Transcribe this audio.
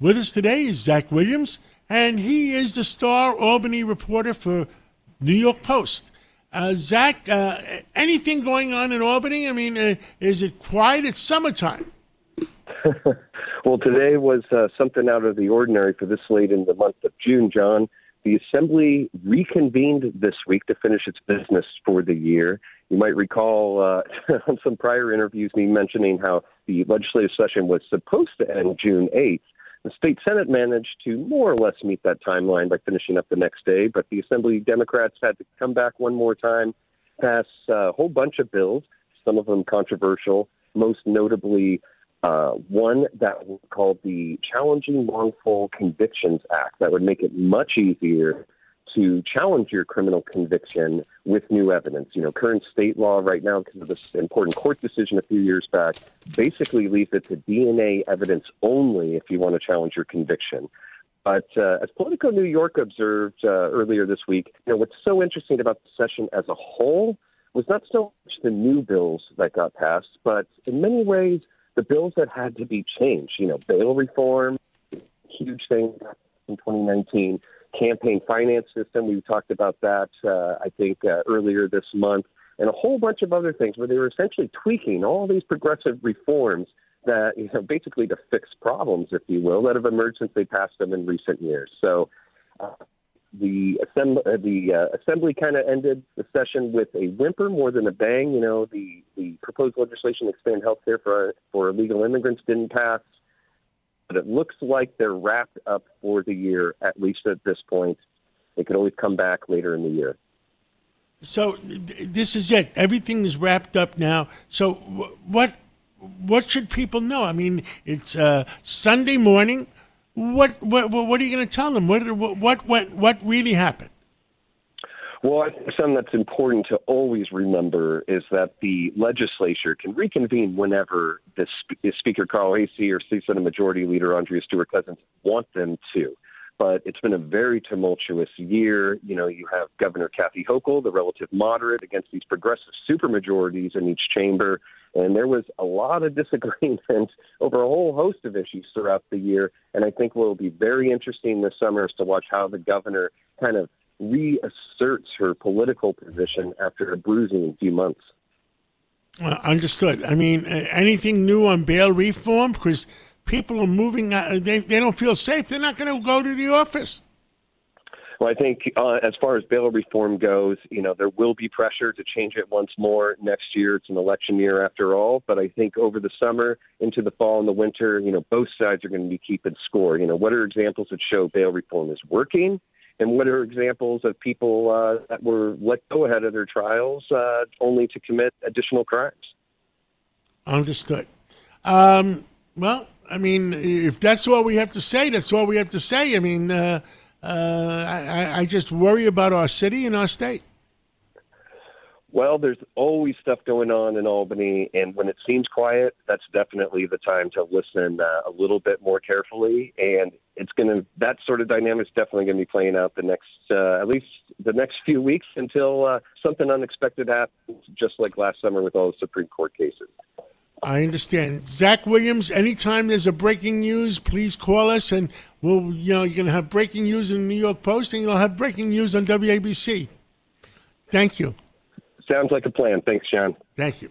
With us today is Zach Williams, and he is the star Albany reporter for New York Post. Uh, Zach, uh, anything going on in Albany? I mean, uh, is it quiet? It's summertime. well, today was uh, something out of the ordinary for this late in the month of June, John. The Assembly reconvened this week to finish its business for the year. You might recall uh, on some prior interviews me mentioning how the legislative session was supposed to end June 8th. The state Senate managed to more or less meet that timeline by finishing up the next day, but the Assembly Democrats had to come back one more time, pass a whole bunch of bills, some of them controversial, most notably uh, one that was called the Challenging Wrongful Convictions Act. That would make it much easier to challenge your criminal conviction with new evidence. You know, current state law right now, because of this important court decision a few years back, basically leaves it to DNA evidence only if you want to challenge your conviction. But uh, as Politico New York observed uh, earlier this week, you know, what's so interesting about the session as a whole was not so much the new bills that got passed, but in many ways the bills that had to be changed. You know, bail reform, huge thing in 2019. Campaign finance system, we talked about that, uh, I think, uh, earlier this month, and a whole bunch of other things where they were essentially tweaking all these progressive reforms that, you know, basically to fix problems, if you will, that have emerged since they passed them in recent years. So, uh, the assembly, uh, the uh, assembly kind of ended the session with a whimper more than a bang. You know, the the proposed legislation to expand health care for for illegal immigrants didn't pass, but it looks like they're wrapped up for the year at least at this point. They could always come back later in the year. So this is it. Everything is wrapped up now. So what what should people know? I mean, it's uh, Sunday morning what what what are you going to tell them? What what what what really happened? Well, I think something that's important to always remember is that the legislature can reconvene whenever the Speaker Carl Heastie or Senate Majority Leader Andrea Stewart Cousins want them to. But it's been a very tumultuous year. You know, you have Governor Kathy Hochul, the relative moderate, against these progressive supermajorities in each chamber. And there was a lot of disagreement over a whole host of issues throughout the year. And I think what will be very interesting this summer is to watch how the governor kind of political position after a bruising few months. Uh, understood. I mean, anything new on bail reform? Because people are moving, uh, they, they don't feel safe. They're not going to go to the office. Well, I think uh, as far as bail reform goes, you know, there will be pressure to change it once more next year. It's an election year after all. But I think over the summer, into the fall and the winter, you know, both sides are going to be keeping score. You know, what are examples that show bail reform is working? And what are examples of people uh, that were let go ahead of their trials uh, only to commit additional crimes? Understood. Um, well, I mean, if that's all we have to say, that's all we have to say. I mean, uh, uh, I, I just worry about our city and our state. Well, there's always stuff going on in Albany, and when it seems quiet, that's definitely the time to listen uh, a little bit more carefully. And it's going to that sort of dynamic is definitely going to be playing out the next, uh, at least the next few weeks until uh, something unexpected happens, just like last summer with all the Supreme Court cases. I understand. Zach Williams, anytime there's a breaking news, please call us and we'll, you know, you're going to have breaking news in the New York Post and you'll have breaking news on WABC. Thank you. Sounds like a plan. Thanks, John. Thank you.